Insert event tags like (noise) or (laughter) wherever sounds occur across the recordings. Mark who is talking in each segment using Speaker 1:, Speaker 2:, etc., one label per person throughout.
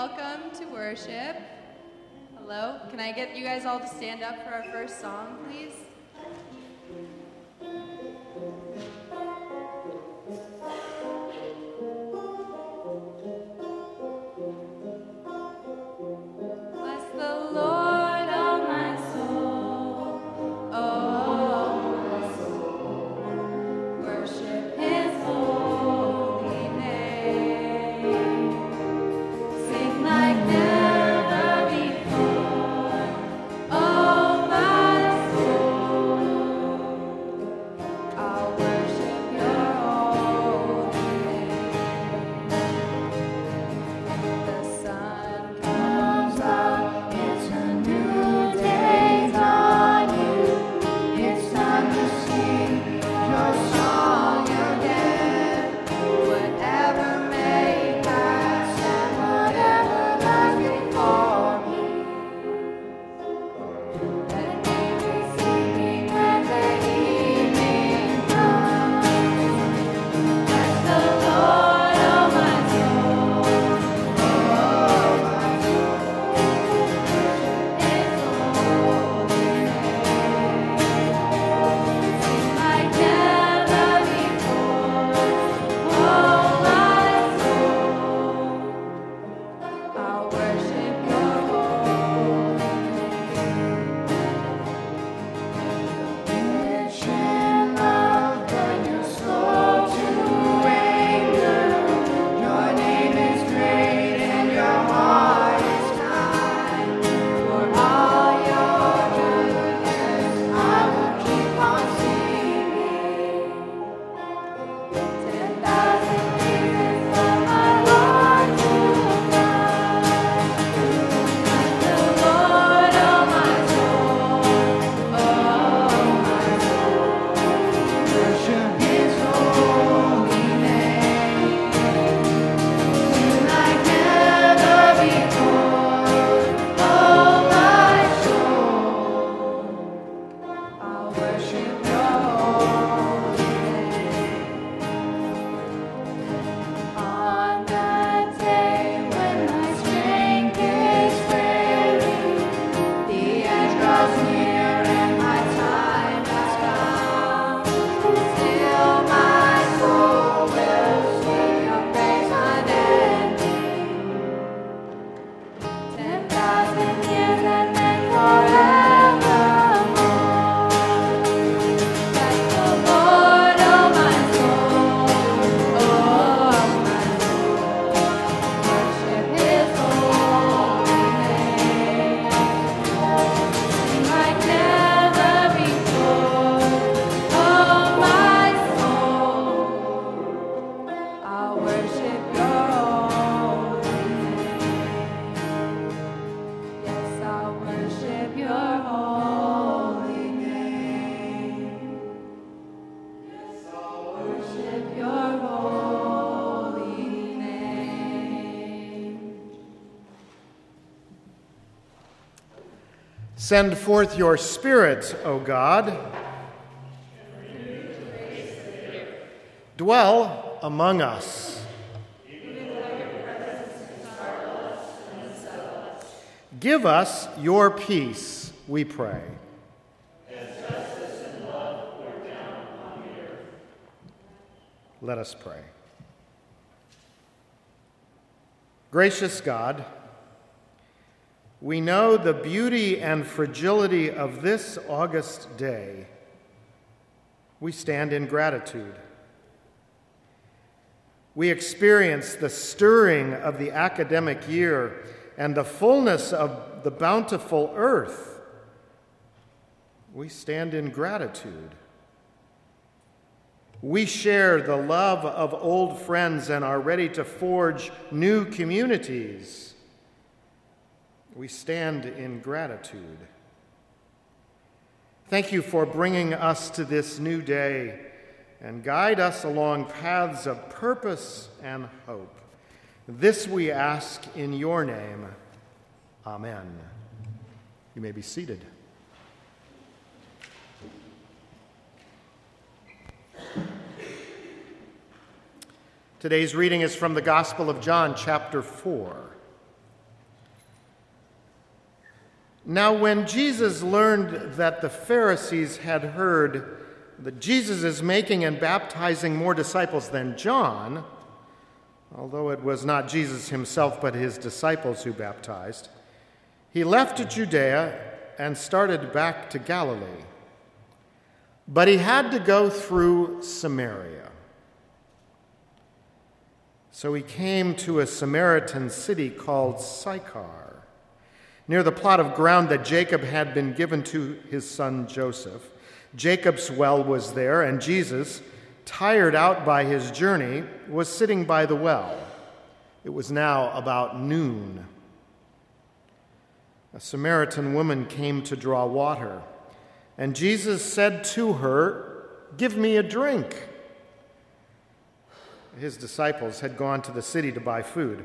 Speaker 1: welcome to worship. Hello, can I get you guys all to stand up for our first song, please?
Speaker 2: Send forth your Spirit, O God. Dwell among us. Give us your peace, we pray. Let us pray. Gracious God, we know the beauty and fragility of this August day. We stand in gratitude. We experience the stirring of the academic year and the fullness of the bountiful earth. We stand in gratitude. We share the love of old friends and are ready to forge new communities. We stand in gratitude. Thank you for bringing us to this new day and guide us along paths of purpose and hope. This we ask in your name. Amen. You may be seated. Today's reading is from the Gospel of John, chapter 4. Now, when Jesus learned that the Pharisees had heard that Jesus is making and baptizing more disciples than John, although it was not Jesus himself but his disciples who baptized, he left Judea and started back to Galilee. But he had to go through Samaria. So he came to a Samaritan city called Sychar, near the plot of ground that Jacob had been given to his son Joseph. Jacob's well was there, and Jesus, tired out by his journey, was sitting by the well. It was now about noon. A Samaritan woman came to draw water, and Jesus said to her, Give me a drink. His disciples had gone to the city to buy food.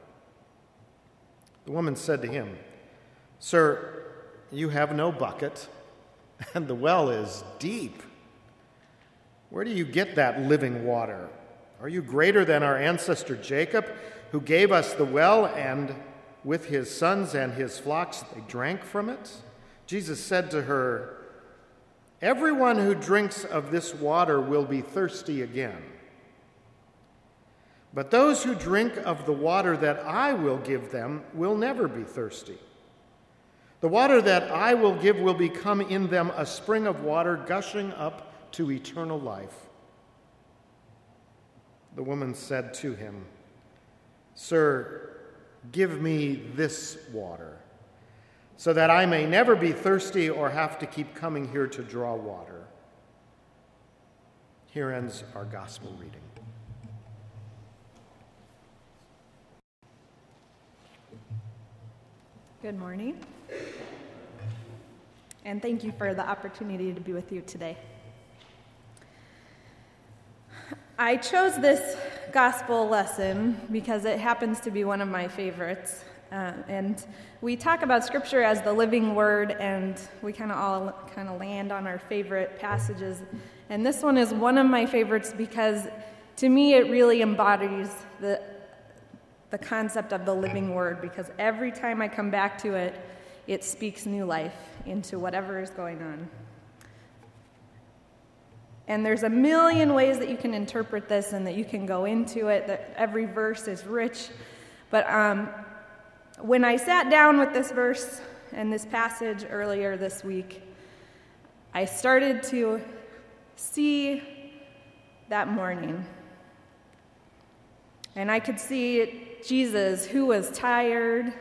Speaker 2: The woman said to him, Sir, you have no bucket, (laughs) and the well is deep. Where do you get that living water? Are you greater than our ancestor Jacob, who gave us the well, and with his sons and his flocks they drank from it? Jesus said to her, Everyone who drinks of this water will be thirsty again. But those who drink of the water that I will give them will never be thirsty. The water that I will give will become in them a spring of water gushing up to eternal life. The woman said to him, Sir, give me this water so that I may never be thirsty or have to keep coming here to draw water. Here ends our gospel reading.
Speaker 3: Good morning. And thank you for the opportunity to be with you today. I chose this gospel lesson because it happens to be one of my favorites. Uh, and we talk about scripture as the living word, and we kind of all kind of land on our favorite passages. And this one is one of my favorites because to me it really embodies the, the concept of the living word, because every time I come back to it, it speaks new life into whatever is going on. And there's a million ways that you can interpret this and that you can go into it, that every verse is rich. But um, when I sat down with this verse and this passage earlier this week, I started to see that morning. And I could see Jesus, who was tired,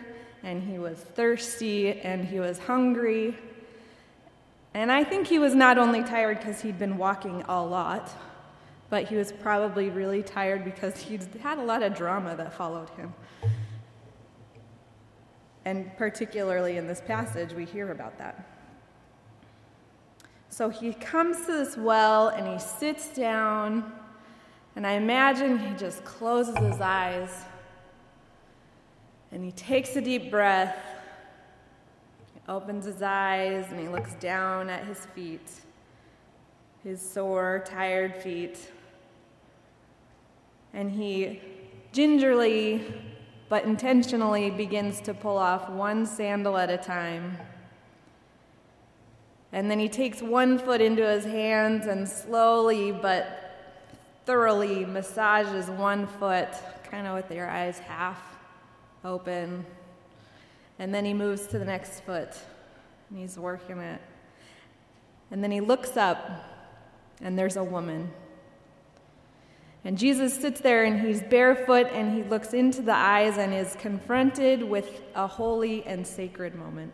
Speaker 3: and he was thirsty, and he was hungry. And I think he was not only tired because he'd been walking a lot, but he was probably really tired because he'd had a lot of drama that followed him. And particularly in this passage, we hear about that. So he comes to this well and he sits down, and I imagine he just closes his eyes and he takes a deep breath, he opens his eyes, and he looks down at his feet, his sore, tired feet, and he gingerly but intentionally begins to pull off one sandal at a time. And then he takes one foot into his hands and slowly but thoroughly massages one foot, kind of with your eyes half open. And then he moves to the next foot and he's working it. And then he looks up and there's a woman. And Jesus sits there and he's barefoot and he looks into the eyes and is confronted with a holy and sacred moment.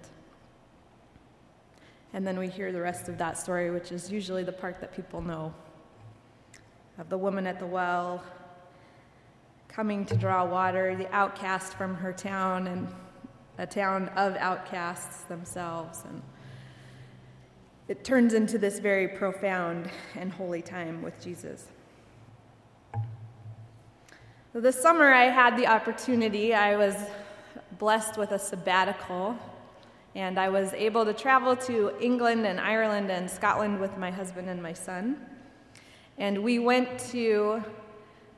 Speaker 3: And then we hear the rest of that story, which is usually the part that people know of the woman at the well coming to draw water, the outcast from her town, and a town of outcasts themselves. And it turns into this very profound and holy time with Jesus. This summer, I had the opportunity, I was blessed with a sabbatical, and I was able to travel to England and Ireland and Scotland with my husband and my son. And we went to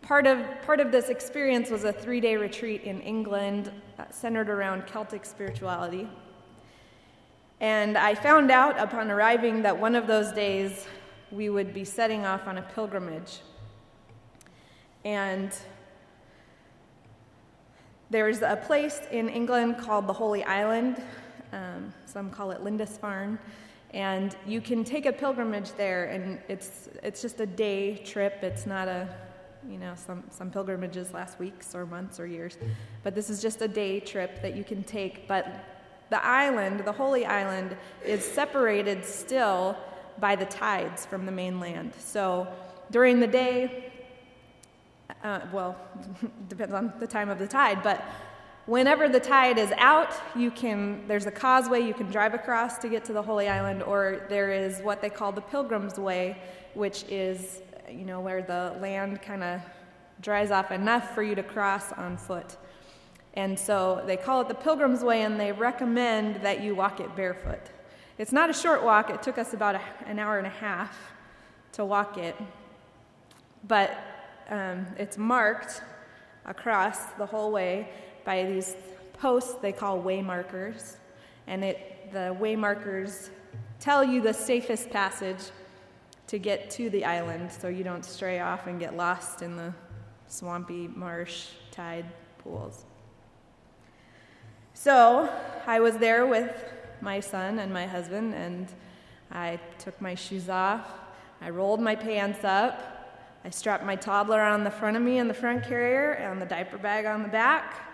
Speaker 3: part of, part of this experience was a three day retreat in England uh, centered around Celtic spirituality. And I found out upon arriving that one of those days we would be setting off on a pilgrimage. And there's a place in England called the Holy Island. Um, some call it Lindisfarne. And you can take a pilgrimage there, and it's, it's just a day trip. It's not a, you know, some, some pilgrimages last weeks or months or years. But this is just a day trip that you can take. But the island, the Holy Island, is separated still by the tides from the mainland. So during the day, uh, well, (laughs) depends on the time of the tide, but whenever the tide is out, you can there's a causeway you can drive across to get to the Holy Island, or there is what they call the Pilgrim's Way, which is you know where the land kind of dries off enough for you to cross on foot. And so they call it the Pilgrim's Way, and they recommend that you walk it barefoot. It's not a short walk, it took us about a, an hour and a half to walk it. But um, it's marked across the whole way by these posts they call way markers. And it, the way markers tell you the safest passage to get to the island so you don't stray off and get lost in the swampy marsh tide pools. So I was there with my son and my husband, and I took my shoes off. I rolled my pants up. I strapped my toddler on the front of me in the front carrier and the diaper bag on the back,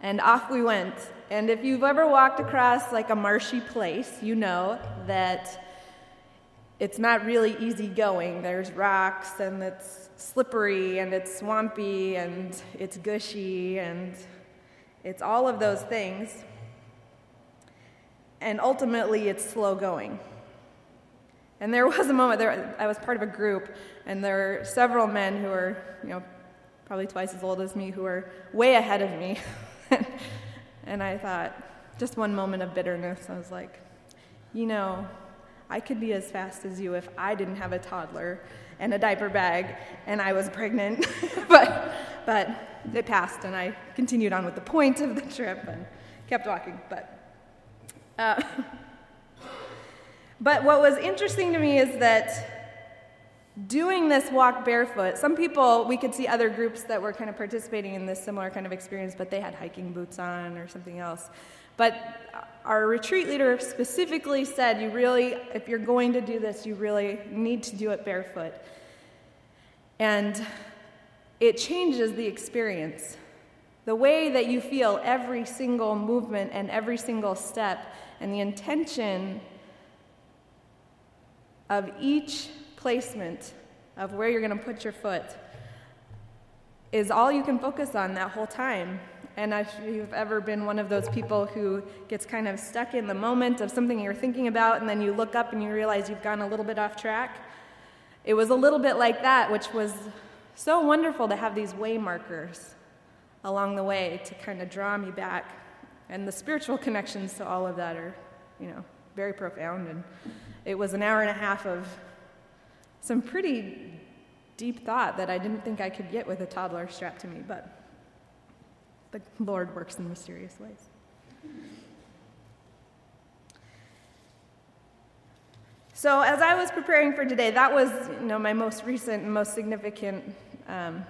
Speaker 3: and off we went. And if you've ever walked across like a marshy place, you know that it's not really easy going. There's rocks, and it's slippery, and it's swampy, and it's gushy, and it's all of those things. And ultimately, it's slow going. And there (laughs) was a moment there, I was part of a group, and there were several men who were, you know, probably twice as old as me, who were way ahead of me. (laughs) and I thought, just one moment of bitterness, I was like, you know, I could be as fast as you if I didn't have a toddler and a diaper bag and I was pregnant. (laughs) but, but it passed, and I continued on with the point of the trip and kept walking. But, uh, (laughs) but what was interesting to me is that doing this walk barefoot, some people, we could see other groups that were kind of participating in this similar kind of experience, but they had hiking boots on or something else. But our retreat leader specifically said, you really, if you're going to do this, you really need to do it barefoot. And it changes the experience. The way that you feel every single movement and every single step, and the intention of each placement of where you're going to put your foot is all you can focus on that whole time. And if you've ever been one of those people who gets kind of stuck in the moment of something you're thinking about, and then you look up and you realize you've gone a little bit off track, it was a little bit like that, which was so wonderful to have these way markers along the way to kind of draw me back. And the spiritual connections to all of that are, you know, very profound. And it was an hour and a half of some pretty deep thought that I didn't think I could get with a toddler strapped to me, but the Lord works in mysterious ways. So, as I was preparing for today, that was you know, my most recent and most significant um,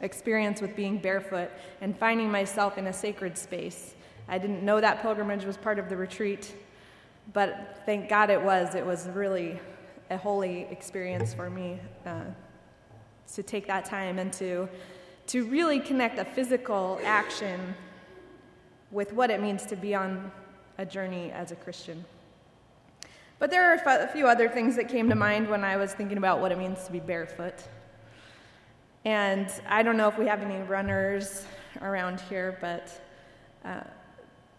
Speaker 3: experience with being barefoot and finding myself in a sacred space. I didn't know that pilgrimage was part of the retreat, but thank God it was. It was really a holy experience for me uh, to take that time and to, to really connect a physical action with what it means to be on a journey as a Christian. But there are a few other things that came to mind when I was thinking about what it means to be barefoot. And I don't know if we have any runners around here, but uh,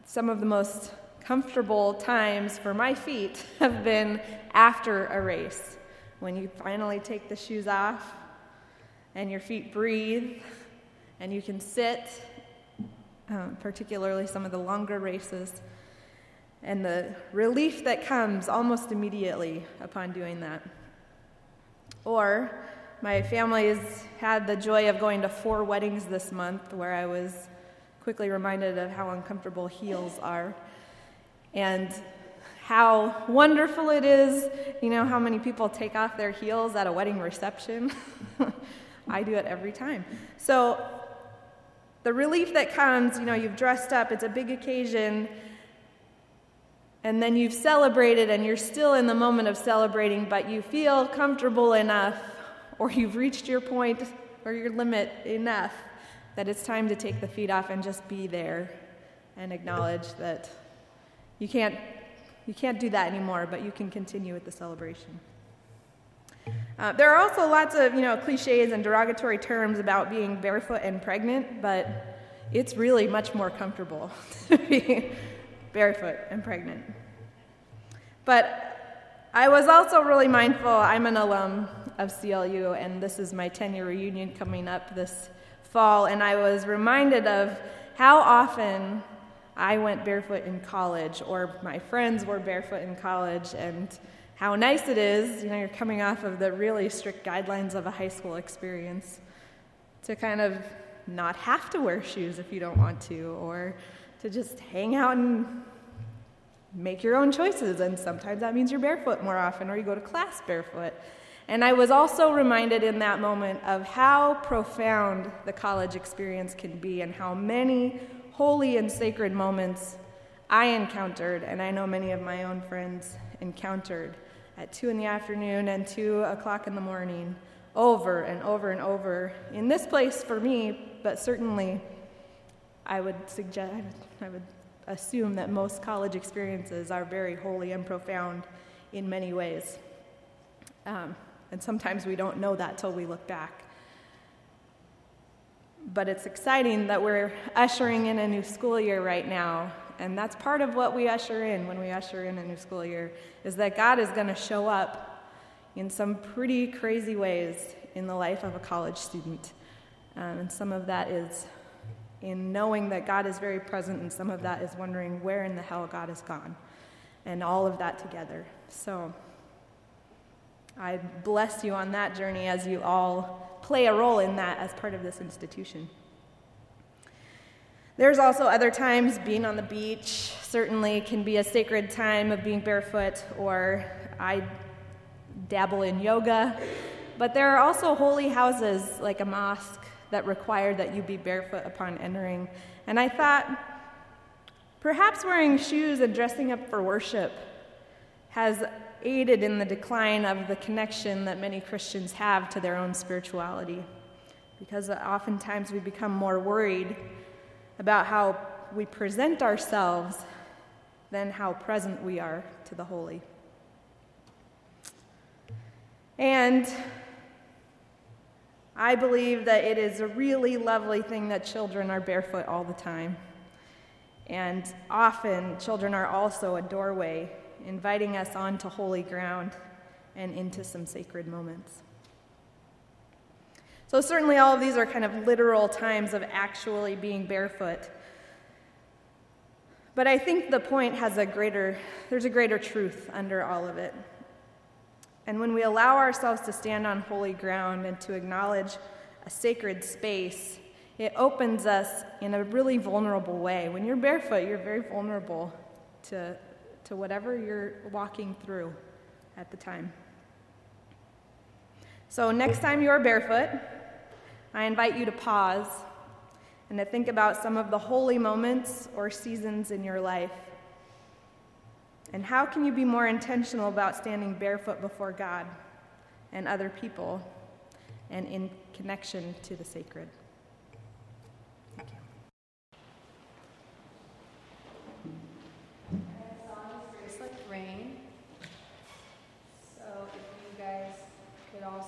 Speaker 3: some of the most comfortable times for my feet (laughs) have been after a race, when you finally take the shoes off and your feet breathe and you can sit, um, particularly some of the longer races, and the relief that comes almost immediately upon doing that. Or my family has had the joy of going to four weddings this month where I was quickly reminded of how uncomfortable heels are and how wonderful it is. You know how many people take off their heels at a wedding reception? (laughs) I do it every time. So, the relief that comes, you know, you've dressed up, it's a big occasion, and then you've celebrated and you're still in the moment of celebrating, but you feel comfortable enough, or you've reached your point or your limit enough that it's time to take the feet off and just be there and acknowledge that you can't, you can't do that anymore, but you can continue with the celebration. Uh, there are also lots of you know cliches and derogatory terms about being barefoot and pregnant, but it's really much more comfortable (laughs) to be barefoot and pregnant. But I was also really mindful. I'm an alum of CLU, and this is my 10-year reunion coming up this fall, and I was reminded of how often I went barefoot in college, or my friends were barefoot in college, and how nice it is, you know, you're coming off of the really strict guidelines of a high school experience to kind of not have to wear shoes if you don't want to, or to just hang out and make your own choices. And sometimes that means you're barefoot more often, or you go to class barefoot. And I was also reminded in that moment of how profound the college experience can be and how many holy and sacred moments I encountered, and I know many of my own friends encountered at 2 in the afternoon and 2 o'clock in the morning, over and over and over. In this place for me, but certainly I would suggest, I would assume that most college experiences are very holy and profound in many ways. Um, and sometimes we don't know that till we look back. But it's exciting that we're ushering in a new school year right now. And that's part of what we usher in when we usher in a new school year is that God is going to show up in some pretty crazy ways in the life of a college student. Um, and some of that is in knowing that God is very present, and some of that is wondering where in the hell God has gone, and all of that together. So I bless you on that journey as you all play a role in that as part of this institution. There's also other times being on the beach certainly can be a sacred time of being barefoot, or I dabble in yoga. But there are also holy houses like a mosque that require that you be barefoot upon entering. And I thought perhaps wearing shoes and dressing up for worship has aided in the decline of the connection that many Christians have to their own spirituality. Because oftentimes we become more worried about how we present ourselves than how present we are to the holy. And I believe that it is a really lovely thing that children are barefoot all the time. And often, children are also a doorway, inviting us onto holy ground and into some sacred moments. So, certainly, all of these are kind of literal times of actually being barefoot. But I think the point has a greater, there's a greater truth under all of it. And when we allow ourselves to stand on holy ground and to acknowledge a sacred space, it opens us in a really vulnerable way. When you're barefoot, you're very vulnerable to, to whatever you're walking through at the time. So, next time you're barefoot, I invite you to pause and to think about some of the holy moments or seasons in your life. And how can you be more intentional about standing barefoot before God and other people and in connection to the sacred?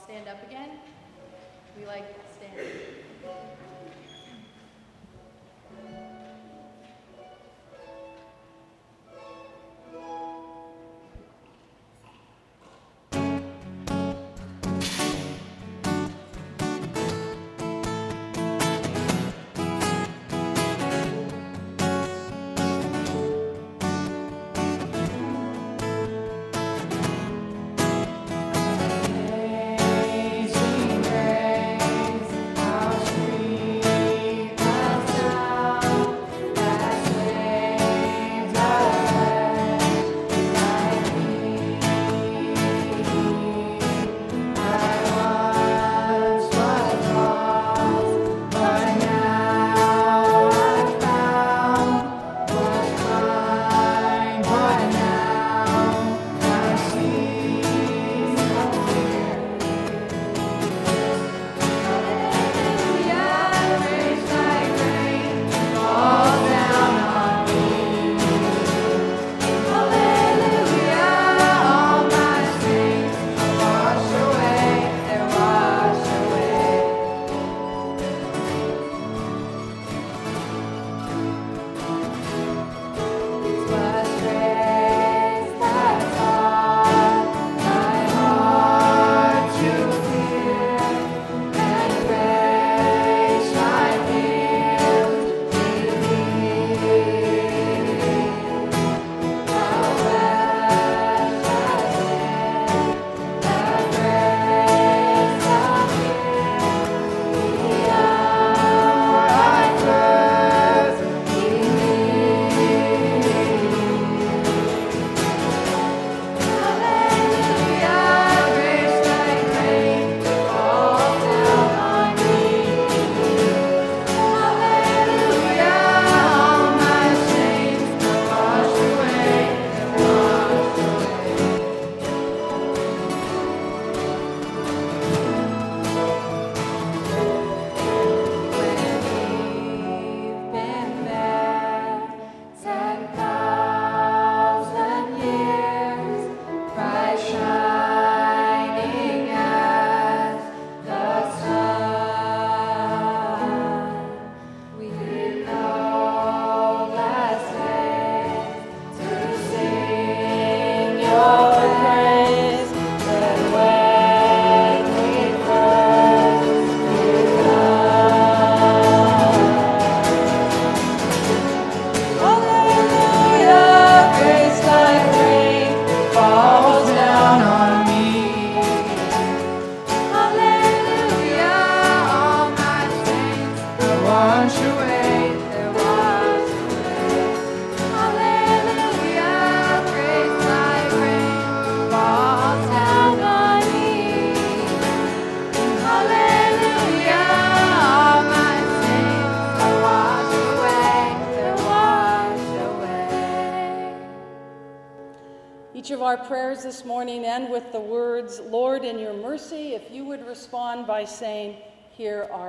Speaker 1: Stand up again, we like standing.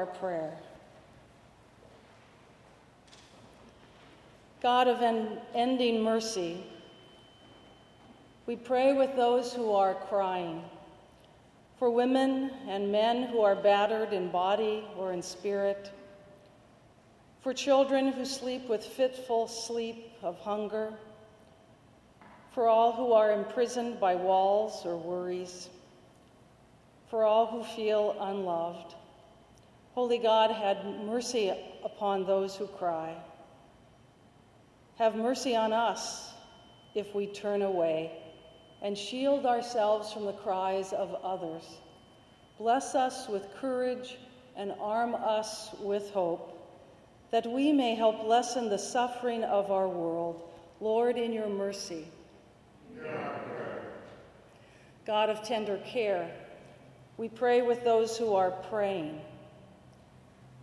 Speaker 1: Our prayer. God of ending mercy, we pray with those who are crying, for women and men who are battered in body or in spirit, for children who sleep with fitful sleep of hunger for all who are imprisoned by walls or worries, for all who feel unloved. Holy God, have mercy upon those who cry. Have mercy on us if we turn away and shield ourselves from the cries of others. Bless us with courage and arm us with hope, that we may help lessen the suffering of our world. Lord, in your mercy, God of tender care, we pray with those who are praying.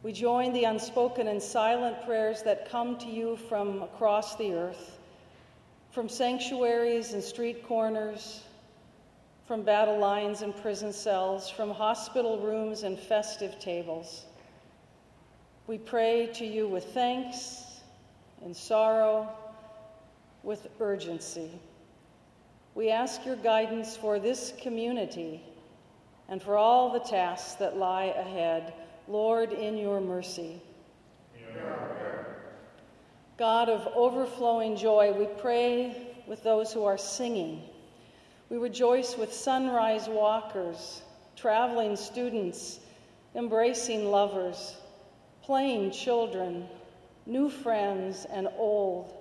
Speaker 1: We join the unspoken and silent prayers that come to you from across the earth, from sanctuaries and street corners, from battle lines and prison cells, from hospital rooms and festive tables. We pray to you with thanks, in sorrow, with urgency. We ask your guidance for this community and for all the tasks that lie ahead. Lord, in your mercy. God of overflowing joy, we pray with those who are singing. We rejoice with sunrise walkers, traveling students, embracing lovers, playing children, new friends, and old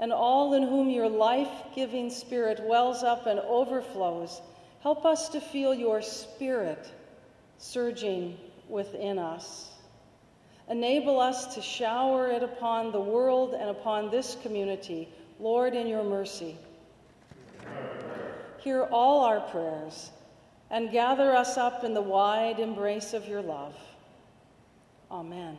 Speaker 1: and all in whom your life giving spirit wells up and overflows, help us to feel your spirit surging within us. Enable us to shower it upon the world and upon this community, Lord, in your mercy. Hear all our prayers and gather us up in the wide embrace of your love. Amen.